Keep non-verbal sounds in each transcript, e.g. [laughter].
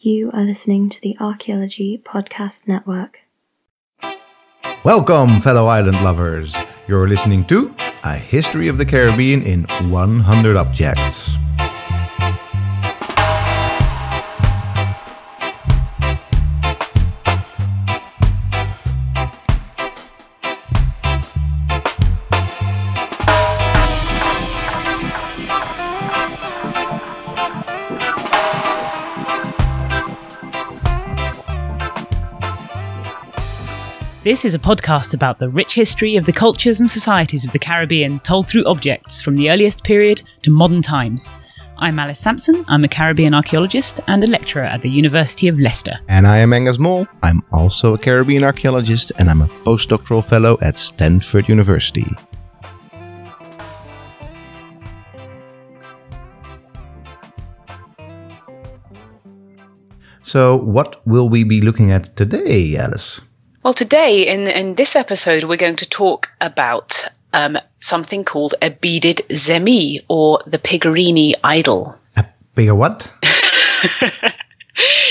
You are listening to the Archaeology Podcast Network. Welcome, fellow island lovers. You're listening to A History of the Caribbean in 100 Objects. This is a podcast about the rich history of the cultures and societies of the Caribbean told through objects from the earliest period to modern times. I'm Alice Sampson. I'm a Caribbean archaeologist and a lecturer at the University of Leicester. And I am Angus Mole. I'm also a Caribbean archaeologist and I'm a postdoctoral fellow at Stanford University. So, what will we be looking at today, Alice? Well, today in in this episode, we're going to talk about um, something called a beaded zemi or the Pigorini idol. A bigger what? [laughs]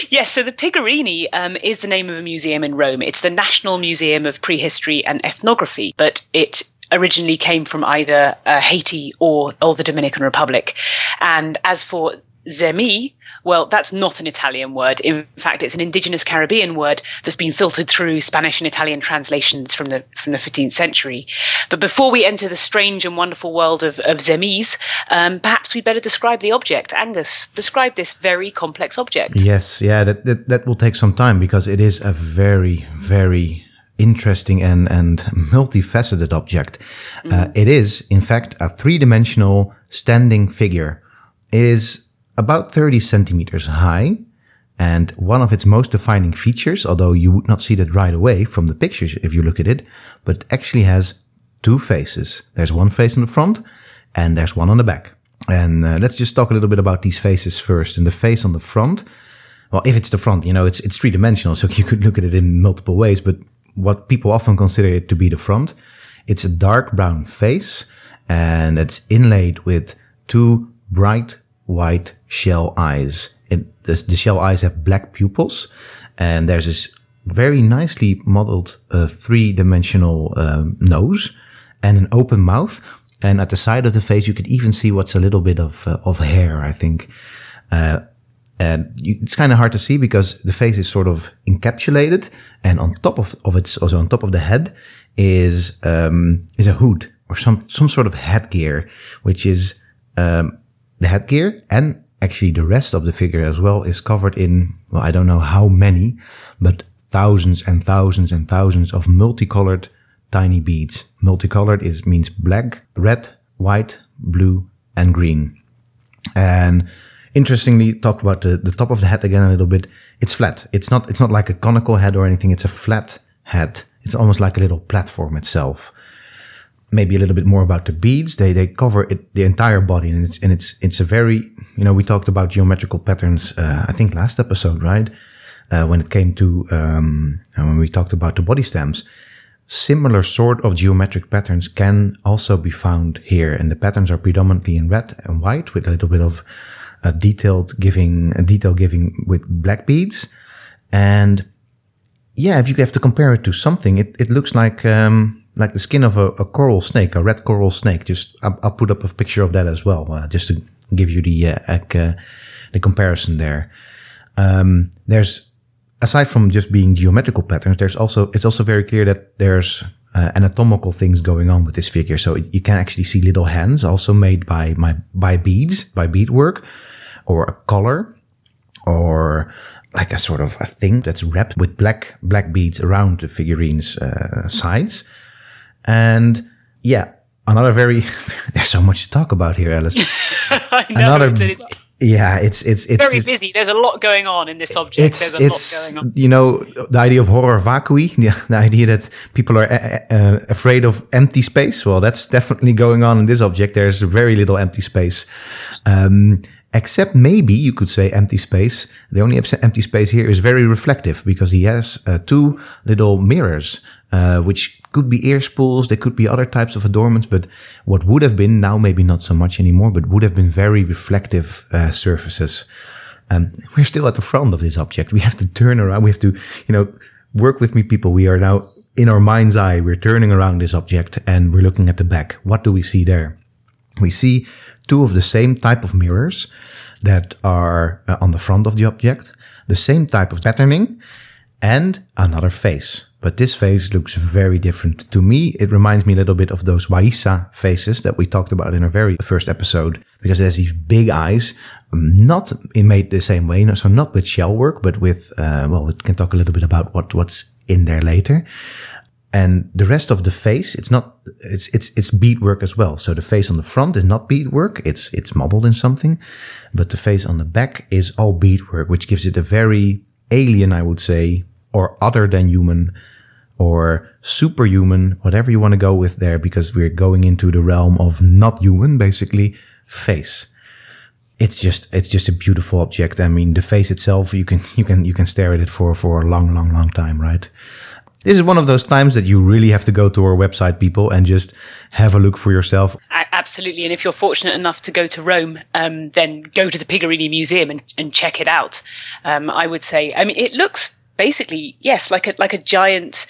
Yes, so the Pigorini um, is the name of a museum in Rome. It's the National Museum of Prehistory and Ethnography, but it originally came from either uh, Haiti or, or the Dominican Republic. And as for Zemi, well, that's not an Italian word. In fact, it's an indigenous Caribbean word that's been filtered through Spanish and Italian translations from the from the 15th century. But before we enter the strange and wonderful world of, of Zemis, um, perhaps we'd better describe the object. Angus, describe this very complex object. Yes, yeah, that, that, that will take some time because it is a very, very interesting and, and multifaceted object. Uh, it is, in fact, a three dimensional standing figure. It is about 30 centimeters high. And one of its most defining features, although you would not see that right away from the pictures if you look at it, but actually has two faces. There's one face on the front and there's one on the back. And uh, let's just talk a little bit about these faces first. And the face on the front, well, if it's the front, you know, it's, it's three dimensional, so [laughs] you could look at it in multiple ways, but what people often consider it to be the front, it's a dark brown face and it's inlaid with two bright white shell eyes. It, the, the shell eyes have black pupils, and there's this very nicely modeled uh, three-dimensional um, nose and an open mouth. And at the side of the face, you could even see what's a little bit of uh, of hair. I think. Uh, and you, it's kind of hard to see because the face is sort of encapsulated, and on top of, of it, also on top of the head, is um, is a hood or some some sort of headgear, which is um, the headgear and actually the rest of the figure as well is covered in, well, I don't know how many, but thousands and thousands and thousands of multicolored tiny beads. Multicolored is, means black, red, white, blue, and green. And interestingly, talk about the, the top of the head again a little bit. It's flat. It's not, it's not like a conical head or anything. It's a flat head. It's almost like a little platform itself maybe a little bit more about the beads. They they cover it, the entire body, and it's and it's it's a very you know we talked about geometrical patterns. Uh, I think last episode, right? Uh, when it came to um, when we talked about the body stamps, similar sort of geometric patterns can also be found here, and the patterns are predominantly in red and white with a little bit of uh, detailed giving, detail giving with black beads, and yeah, if you have to compare it to something, it, it looks like um, like the skin of a, a, coral snake, a red coral snake. Just I'll, I'll, put up a picture of that as well, uh, just to give you the uh, uh, the comparison there. Um, there's aside from just being geometrical patterns, there's also it's also very clear that there's uh, anatomical things going on with this figure. So you can actually see little hands also made by my by beads, by beadwork, or a collar, or like a sort of a thing that's wrapped with black black beads around the figurine's uh, sides. And yeah, another very [laughs] there's so much to talk about here, Alice. [laughs] I know, another it's, yeah, it's it's it's, it's very busy. There's a lot going on in this object. It's, There's a it's, lot going on. You know, the idea of horror vacui, [laughs] the, the idea that people are uh, uh, afraid of empty space. Well, that's definitely going on in this object. There's very little empty space. Um, except maybe you could say empty space. The only empty space here is very reflective because he has uh, two little mirrors, uh, which could be ear spools, there could be other types of adornments, but what would have been, now maybe not so much anymore, but would have been very reflective uh, surfaces. Um, we're still at the front of this object. We have to turn around. We have to, you know, work with me, people. We are now in our mind's eye. We're turning around this object and we're looking at the back. What do we see there? We see two of the same type of mirrors that are uh, on the front of the object, the same type of patterning, and another face. But this face looks very different. To me, it reminds me a little bit of those Guaiza faces that we talked about in our very first episode, because it has these big eyes, um, not made the same way, so not with shell work, but with, uh, well, we can talk a little bit about what, what's in there later. And the rest of the face, it's not, it's, it's, it's beadwork as well. So the face on the front is not beadwork. It's, it's modeled in something, but the face on the back is all beadwork, which gives it a very alien, I would say, or other than human or superhuman, whatever you want to go with there, because we're going into the realm of not human, basically, face. It's just, it's just a beautiful object. I mean, the face itself, you can, you can, you can stare at it for, for a long, long, long time, right? This is one of those times that you really have to go to our website, people, and just have a look for yourself. Absolutely. And if you're fortunate enough to go to Rome, um, then go to the Pigorini Museum and, and check it out. Um, I would say, I mean, it looks basically, yes, like a like a giant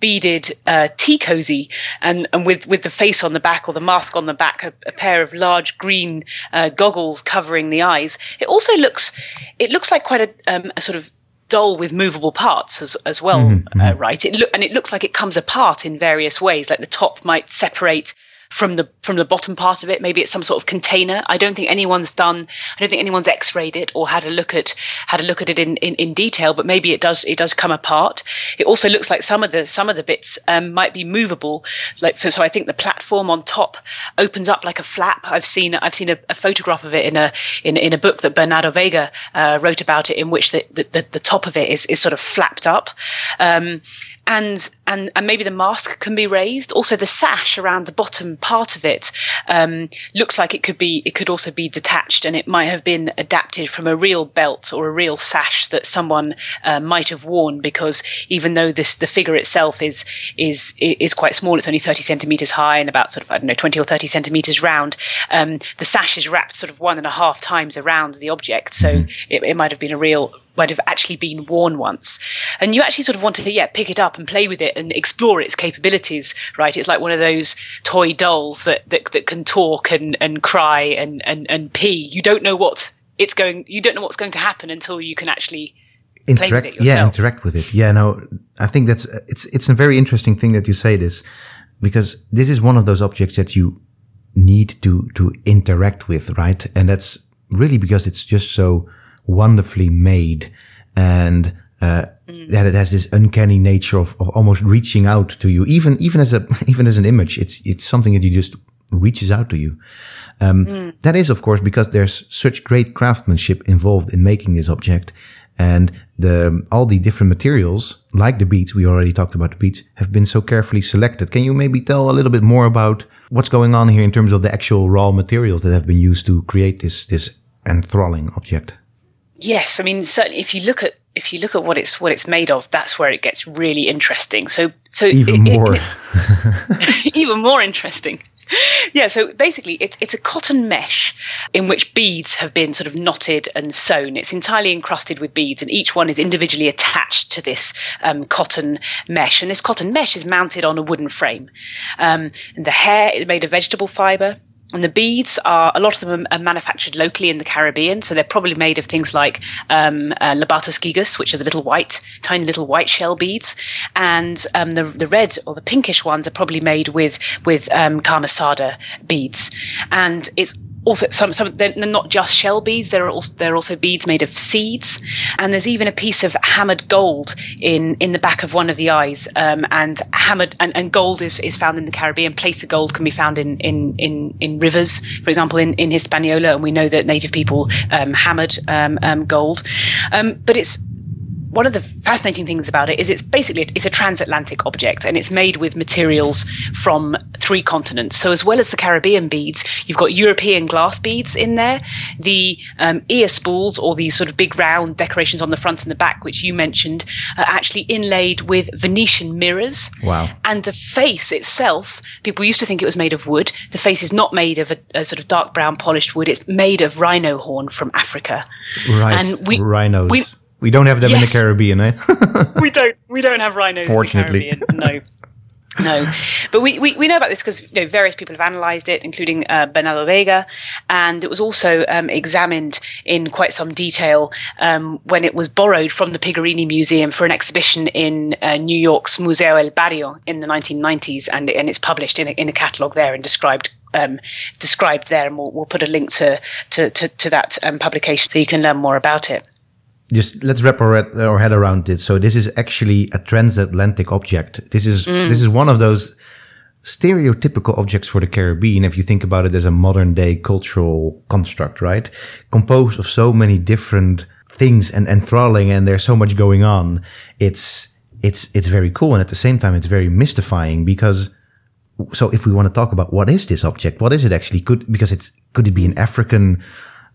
beaded uh, tea cozy, and and with with the face on the back or the mask on the back, a, a pair of large green uh, goggles covering the eyes. It also looks it looks like quite a, um, a sort of doll with movable parts as as well, mm-hmm. uh, right? It lo- and it looks like it comes apart in various ways. Like the top might separate from the from the bottom part of it. Maybe it's some sort of container. I don't think anyone's done. I don't think anyone's X-rayed it or had a look at had a look at it in, in, in detail. But maybe it does it does come apart. It also looks like some of the some of the bits um, might be movable. Like so, so I think the platform on top opens up like a flap. I've seen I've seen a, a photograph of it in a in, in a book that Bernardo Vega uh, wrote about it, in which the, the, the top of it is is sort of flapped up. Um, and and and maybe the mask can be raised. Also, the sash around the bottom part of it um, looks like it could be it could also be detached, and it might have been adapted from a real belt or a real sash that someone uh, might have worn. Because even though this the figure itself is is is quite small, it's only thirty centimeters high and about sort of I don't know twenty or thirty centimeters round. Um, the sash is wrapped sort of one and a half times around the object, so mm-hmm. it, it might have been a real might have actually been worn once. And you actually sort of want to, yeah, pick it up and play with it and explore its capabilities, right? It's like one of those toy dolls that, that, that can talk and, and cry and, and, and pee. You don't know what it's going, you don't know what's going to happen until you can actually interact. Yeah, interact with it. Yeah, no, I think that's, it's, it's a very interesting thing that you say this because this is one of those objects that you need to, to interact with, right? And that's really because it's just so, wonderfully made and uh, mm. that it has this uncanny nature of, of almost reaching out to you, even even as a [laughs] even as an image. It's it's something that you just reaches out to you. Um, mm. That is, of course, because there's such great craftsmanship involved in making this object, and the all the different materials, like the beads, we already talked about the beads, have been so carefully selected. Can you maybe tell a little bit more about what's going on here in terms of the actual raw materials that have been used to create this this enthralling object? Yes, I mean certainly if you look at if you look at what it's what it's made of, that's where it gets really interesting. So so even it, more, it, [laughs] even more interesting. Yeah, so basically, it's it's a cotton mesh in which beads have been sort of knotted and sewn. It's entirely encrusted with beads, and each one is individually attached to this um, cotton mesh. And this cotton mesh is mounted on a wooden frame. Um, and the hair is made of vegetable fiber. And the beads are a lot of them are manufactured locally in the Caribbean, so they're probably made of things like um, uh, which are the little white, tiny little white shell beads, and um, the the red or the pinkish ones are probably made with with um, beads, and it's also some some they're not just shell beads there are also there are also beads made of seeds. And there's even a piece of hammered gold in in the back of one of the eyes. Um, and hammered and, and gold is, is found in the Caribbean. Placer gold can be found in in in, in rivers for example in, in Hispaniola. And we know that native people um, hammered um, um gold. Um, but it's one of the fascinating things about it is it's basically it's a transatlantic object and it's made with materials from three continents. So as well as the Caribbean beads, you've got European glass beads in there, the um, ear spools or these sort of big round decorations on the front and the back, which you mentioned, are actually inlaid with Venetian mirrors. Wow! And the face itself, people used to think it was made of wood. The face is not made of a, a sort of dark brown polished wood. It's made of rhino horn from Africa. Right. And we, rhinos. We, we don't have them yes. in the Caribbean, eh? [laughs] we don't. We don't have rhinos Fortunately. in the Caribbean. No. no, but we, we, we know about this because you know, various people have analysed it, including uh, Bernardo Vega, and it was also um, examined in quite some detail um, when it was borrowed from the Pigorini Museum for an exhibition in uh, New York's Museo El Barrio in the 1990s, and, and it's published in a, in a catalogue there and described um, described there, and we'll, we'll, put a link to to, to, to that um, publication so you can learn more about it just let's wrap our, our head around it. So this is actually a transatlantic object. This is mm. this is one of those stereotypical objects for the Caribbean. If you think about it as a modern day cultural construct, right? Composed of so many different things and enthralling, and there's so much going on. It's it's it's very cool, and at the same time, it's very mystifying because. So if we want to talk about what is this object, what is it actually? Could because it's could it be an African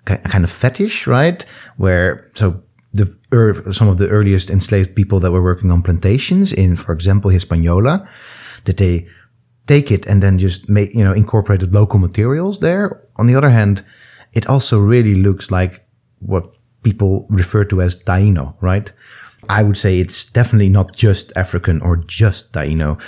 kind of fetish, right? Where so the some of the earliest enslaved people that were working on plantations in, for example, Hispaniola, that they take it and then just make, you know, incorporated local materials there. On the other hand, it also really looks like what people refer to as Taino, right? I would say it's definitely not just African or just Taino.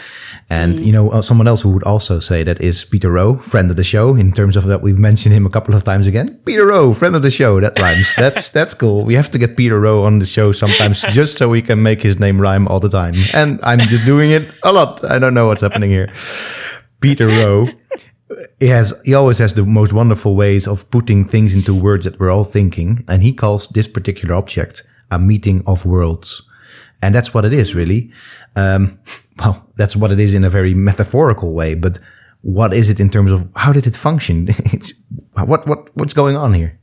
And, mm. you know, uh, someone else who would also say that is Peter Roe, friend of the show, in terms of that we've mentioned him a couple of times again. Peter Roe, friend of the show. That rhymes. [laughs] that's, that's cool. We have to get Peter Roe on the show sometimes [laughs] just so we can make his name rhyme all the time. And I'm just doing it a lot. I don't know what's happening here. Peter Roe. He has, he always has the most wonderful ways of putting things into words that we're all thinking. And he calls this particular object a meeting of worlds. And that's what it is, really. Um, [laughs] well, that's what it is in a very metaphorical way, but what is it in terms of how did it function? [laughs] what, what, what's going on here?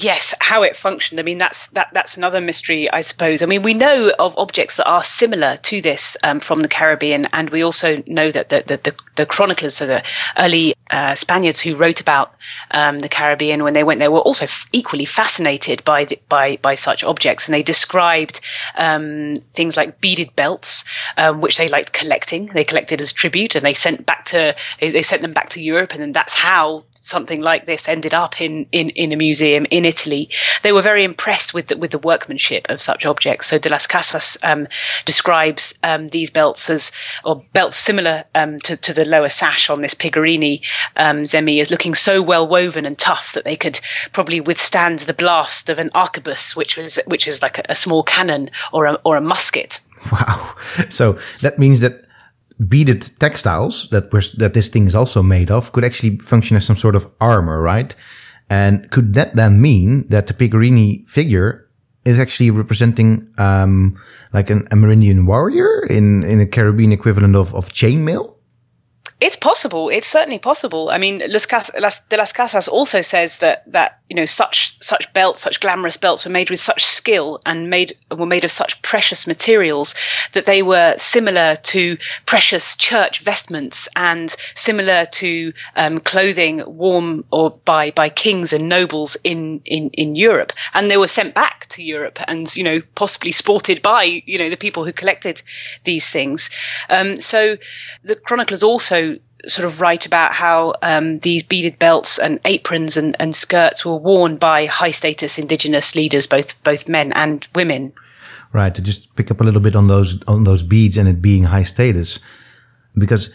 Yes, how it functioned. I mean, that's that that's another mystery, I suppose. I mean, we know of objects that are similar to this um, from the Caribbean, and we also know that the the, the, the chroniclers, so the early uh, Spaniards who wrote about um, the Caribbean when they went there, were also f- equally fascinated by by by such objects, and they described um, things like beaded belts, um, which they liked collecting. They collected as tribute, and they sent back to they, they sent them back to Europe, and then that's how something like this ended up in, in, in a museum in Italy, they were very impressed with the, with the workmanship of such objects. So De las Casas um, describes um, these belts as, or belts similar um, to, to the lower sash on this Pigorini um, Zemi as looking so well woven and tough that they could probably withstand the blast of an arquebus, which was which is like a, a small cannon or a, or a musket. Wow! [laughs] So that means that beaded textiles that was that this thing is also made of could actually function as some sort of armor, right? And could that then mean that the Pigorini figure is actually representing um, like an Amerindian warrior in in a Caribbean equivalent of of chainmail? It's possible. It's certainly possible. I mean, Las, Las, de las Casas also says that that you know such such belts, such glamorous belts, were made with such skill and made were made of such precious materials that they were similar to precious church vestments and similar to um, clothing worn or by by kings and nobles in, in in Europe. And they were sent back to Europe and you know possibly sported by you know the people who collected these things. Um, so the chroniclers also sort of write about how um, these beaded belts and aprons and, and skirts were worn by high status indigenous leaders, both both men and women. Right. To just pick up a little bit on those on those beads and it being high status, because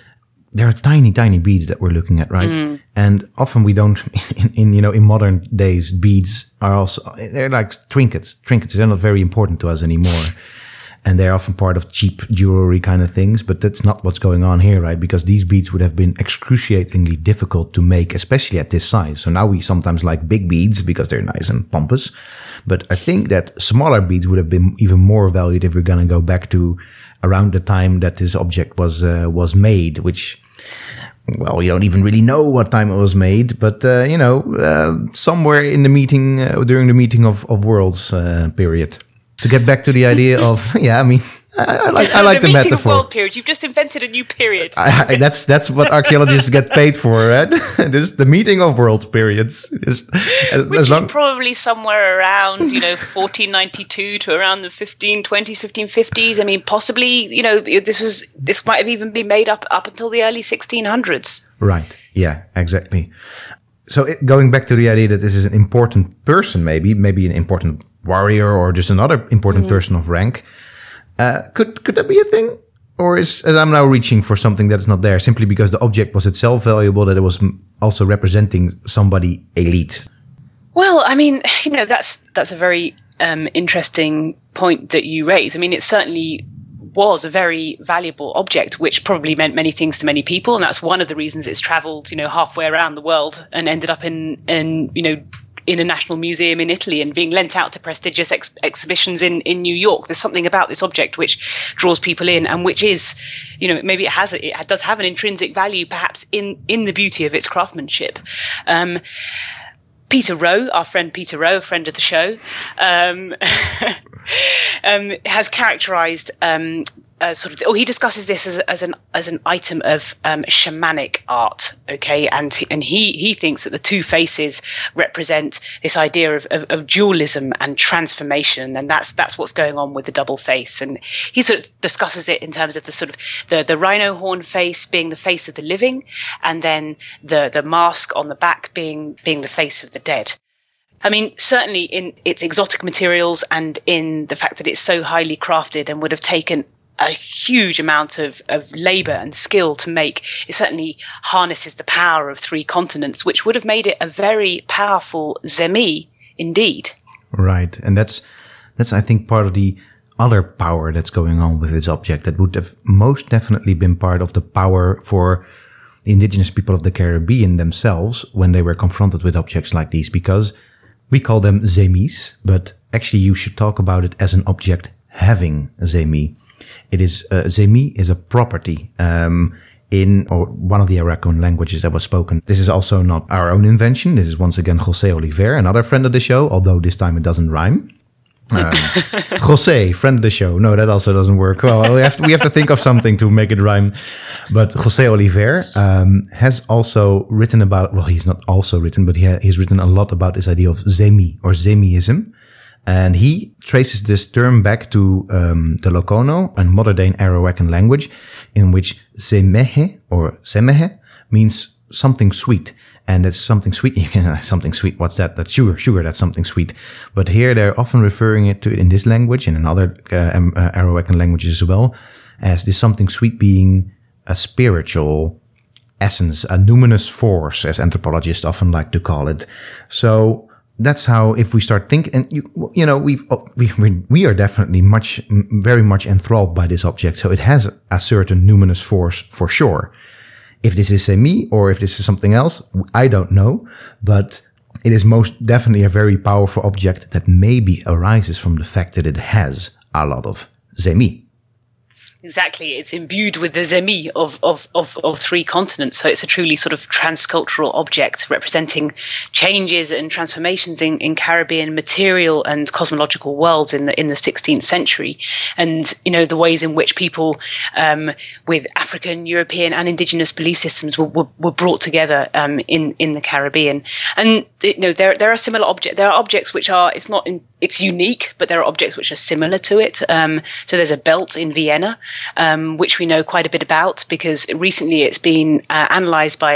there are tiny, tiny beads that we're looking at, right? Mm. And often we don't, [laughs] in, in, you know, in modern days, beads are also, they're like trinkets. Trinkets, they're not very important to us anymore [laughs] and they're often part of cheap jewelry kind of things. But that's not what's going on here, right? Because these beads would have been excruciatingly difficult to make, especially at this size. So now we sometimes like big beads because they're nice and pompous. But I think that smaller beads would have been even more valued if we're going to go back to around the time that this object was uh, was made, which well, you don't even really know what time it was made, but uh, you know, uh, somewhere in the meeting uh, during the meeting of of worlds uh, period. To get back to the idea of [laughs] yeah, I mean, I, I like I like the, the metaphor. World period. You've just invented a new period. I, that's that's what archaeologists get paid for, right? [laughs] this the meeting of world periods. Just, as, Which as long- is probably somewhere around you know 1492 to around the 1520s, 1550s. I mean, possibly you know this was this might have even been made up up until the early 1600s. Right. Yeah. Exactly. So it, going back to the idea that this is an important person, maybe maybe an important warrior or just another important mm-hmm. person of rank uh, could could that be a thing? Or is as I'm now reaching for something that's not there simply because the object was itself valuable that it was also representing somebody elite? Well, I mean, you know, that's that's a very um, interesting point that you raise. I mean, it certainly was a very valuable object, which probably meant many things to many people, and that's one of the reasons it's travelled, you know, halfway around the world and ended up in in you know in a national museum in Italy and being lent out to prestigious ex- exhibitions in, in New York. There's something about this object which draws people in and which is, you know, maybe it has it does have an intrinsic value, perhaps in in the beauty of its craftsmanship. Um, Peter Roe, our friend Peter Roe, a friend of the show, um, [laughs] um, has characterized um, uh, sort of, oh, he discusses this as, as an as an item of um, shamanic art, okay, and and he he thinks that the two faces represent this idea of, of, of, dualism and transformation, and that's that's what's going on with the double face, and he sort of discusses it in terms of the sort of the the rhino horn face being the face of the living, and then the the mask on the back being being the face of the dead. I mean, certainly in its exotic materials and in the fact that it's so highly crafted and would have taken a huge amount of, of labor and skill to make. It certainly harnesses the power of three continents, which would have made it a very powerful zemi indeed. Right. And that's, that's, I think, part of the other power that's going on with this object that would have most definitely been part of the power for the indigenous people of the Caribbean themselves when they were confronted with objects like these, because we call them zemis, but actually you should talk about it as an object having zemi. It is uh, Zemi is a property um, in or one of the Arawakan languages that was spoken. This is also not our own invention. This is once again Jose Oliver, another friend of the show, although this time it doesn't rhyme. Um, [laughs] Jose, friend of the show. No, that also doesn't work. Well, we have to, we have to think of something to make it rhyme. But Jose Oliver um, has also written about. Well, he's not also written, but he ha- he's written a lot about this idea of zemi or zemiism. And he traces this term back to um, the Lokono, a modern day Arawakan language, in which semehe or semehe means something sweet. And it's something sweet. [laughs] something sweet. What's that? That's sugar. Sugar. That's something sweet. But here they're often referring it to in this language and in other uh, um, uh, Arawakan languages as well as this something sweet being a spiritual essence, a numinous force, as anthropologists often like to call it. So that's how if we start thinking and you you know we've oh, we we are definitely much very much enthralled by this object. So it has a certain numinous force for sure. If this is a me or if this is something else i don't know but it is most definitely a very powerful object that maybe arises from the fact that it has a lot of zemi Exactly. It's imbued with the zemi of, of, of, of, three continents. So it's a truly sort of transcultural object representing changes and transformations in, in Caribbean material and cosmological worlds in the, in the 16th century. And, you know, the ways in which people um, with African, European and indigenous belief systems were, were, were brought together um, in, in the Caribbean. And, you know, there, there are similar objects. There are objects which are, it's not in, it's unique, but there are objects which are similar to it. Um, so there's a belt in Vienna um, which we know quite a bit about because recently it's been uh, analysed by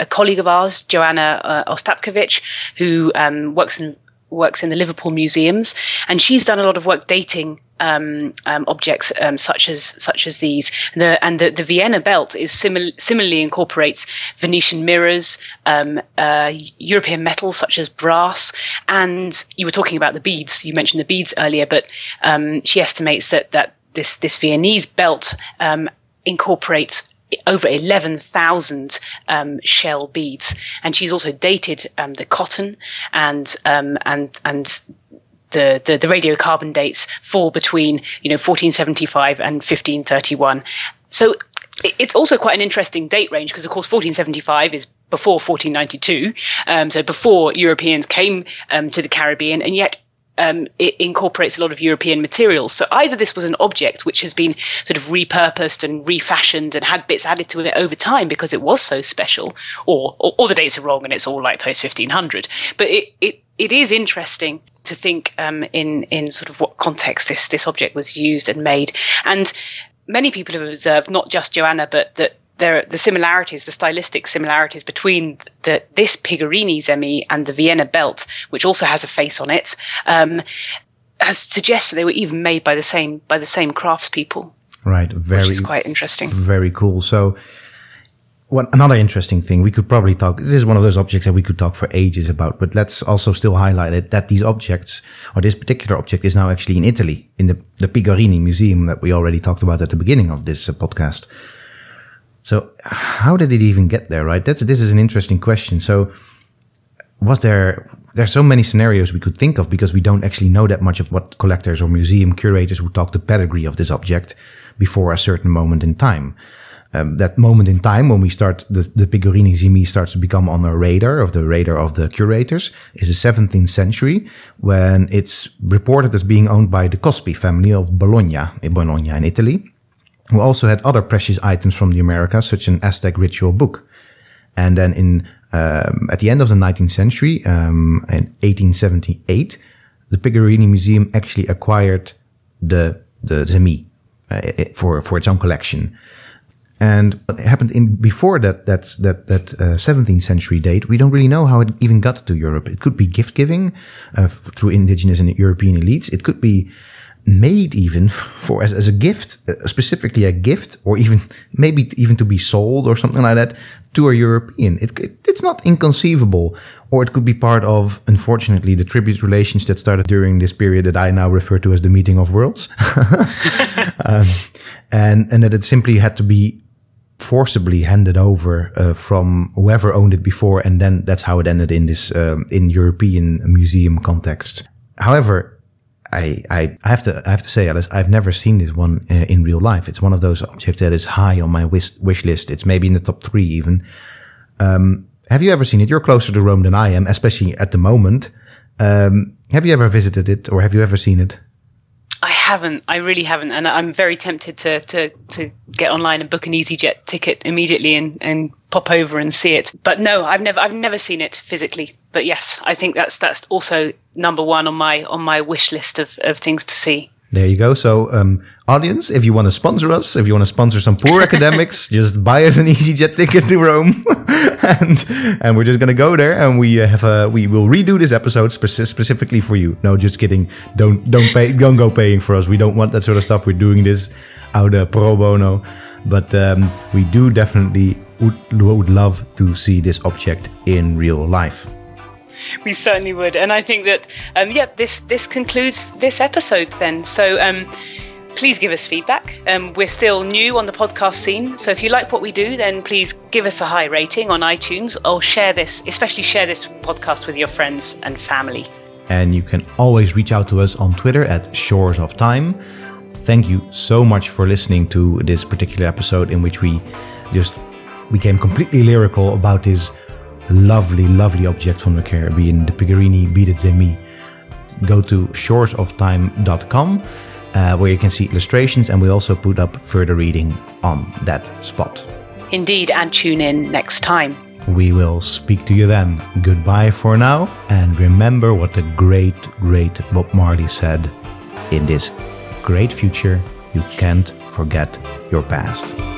a, colleague of ours, Joanna uh, Ostapkowicz, who um, works in works in the Liverpool museums, and she's done a lot of work dating um, um, objects um, such as such as these. The, and the, the Vienna belt is simil- similarly incorporates Venetian mirrors, um, uh, European metals such as brass, and you were talking about the beads. You mentioned the beads earlier, but um, she estimates that that this this Viennese belt um, incorporates over 11,000 um, shell beads, and she's also dated um, the cotton and um, and and the, the, the radiocarbon dates fall between you know 1475 and 1531. So it's also quite an interesting date range because of course 1475 is before 1492, um, so before Europeans came um, to the Caribbean, and yet um, it incorporates a lot of European materials. So either this was an object which has been sort of repurposed and refashioned and had bits added to it over time because it was so special, or or, or the dates are wrong and it's all like post fifteen hundred. But it, it it is interesting to think um, in in sort of what context this this object was used and made, and many people have observed not just Joanna, but that there the similarities, the stylistic similarities between the, this Pigorini Zemi and the Vienna belt, which also has a face on it, um, has suggested they were even made by the same by the same craftspeople. Right, very which is quite interesting. Very cool. So. One, another interesting thing we could probably talk. This is one of those objects that we could talk for ages about, but let's also still highlight it that these objects, or this particular object, is now actually in Italy in the the Pigorini Museum that we already talked about at the beginning of this uh, podcast. So how did it even get there, right? That's this is an interesting question. So was there there's so many scenarios we could think of because we don't actually know that much of what collectors or museum curators would talk the pedigree of this object before a certain moment in time. Um, that moment in time when we start the, the Pigorini Zemi starts to become on the radar of the radar of the curators is the 17th century when it's reported as being owned by the Cospi family of Bologna in Bologna in Italy who also had other precious items from the Americas, such an Aztec ritual book. And then in um, at the end of the 19th century, um, in 1878, the Pigorini Museum actually acquired the the Zemi uh, for for its own collection. And what happened in before that that that that uh, 17th century date, we don't really know how it even got to Europe. It could be gift giving uh, through indigenous and European elites. It could be made even [laughs] for as, as a gift, uh, specifically a gift, or even [laughs] maybe even to be sold or something like that to a European. It, it, it's not inconceivable, or it could be part of, unfortunately, the tribute relations that started during this period that I now refer to as the meeting of worlds, [laughs] um, and and that it simply had to be forcibly handed over uh, from whoever owned it before, and then that's how it ended in this um, in European museum context. However, I, I, I have to I have to say, Alice, I've never seen this one uh, in real life. It's one of those objects that is high on my wish, wish list. It's maybe in the top three even. Um, have you ever seen it? You're closer to Rome than I am, especially at the moment. Um, have you ever visited it, or have you ever seen it? Haven't. I really haven't, and I'm very tempted to to to get online and book an EasyJet ticket immediately and and pop over and see it. But no, I've never I've never seen it physically. But yes, I think that's that's also number one on my on my wish list of, of things to see. There you go. So, um, audience, if you want to sponsor us, if you want to sponsor some poor [laughs] academics, just buy us an EasyJet ticket to Rome, [laughs] and and we're just gonna go there, and we uh, have a we will redo this episode speci- specifically for you. No, just kidding. Don't don't pay. Don't go paying for us. We don't want that sort of stuff. We're doing this out of pro bono, but um, we do definitely would, would love to see this object in real life we certainly would. And I think that, um, yeah, this this concludes this episode then. So. Um, please give us feedback. Um, we're still new on the podcast scene, so if you like what we do, then please give us a high rating on iTunes or share this, especially share this podcast with your friends and family. And you can always reach out to us on Twitter at Shores of Time. Thank you so much for listening to this particular episode in which we just became completely lyrical about this lovely, lovely object from the Caribbean, the Pigorini Beaded Zemi. Go to shoresoftime.com uh, where you can see illustrations and we also put up further reading on that spot. Indeed, and tune in next time. We will speak to you then. Goodbye for now, and remember what the great, great Bob Marley said in this great future, you can't forget your past.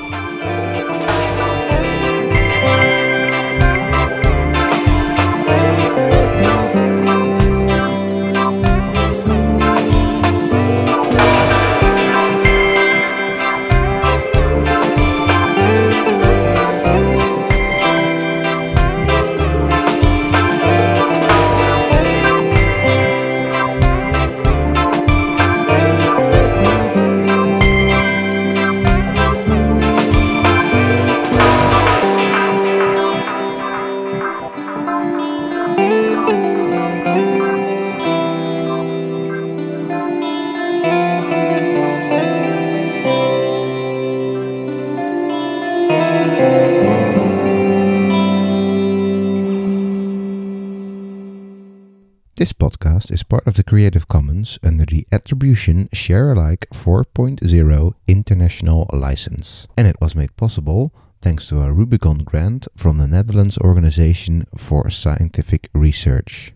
This podcast is part of the Creative Commons under the Attribution Share Alike 4.0 International License, and it was made possible thanks to a Rubicon grant from the Netherlands Organization for Scientific Research.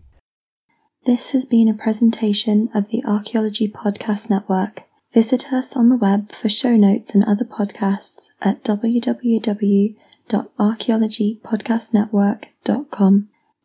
This has been a presentation of the Archaeology Podcast Network. Visit us on the web for show notes and other podcasts at www.archaeologypodcastnetwork.com.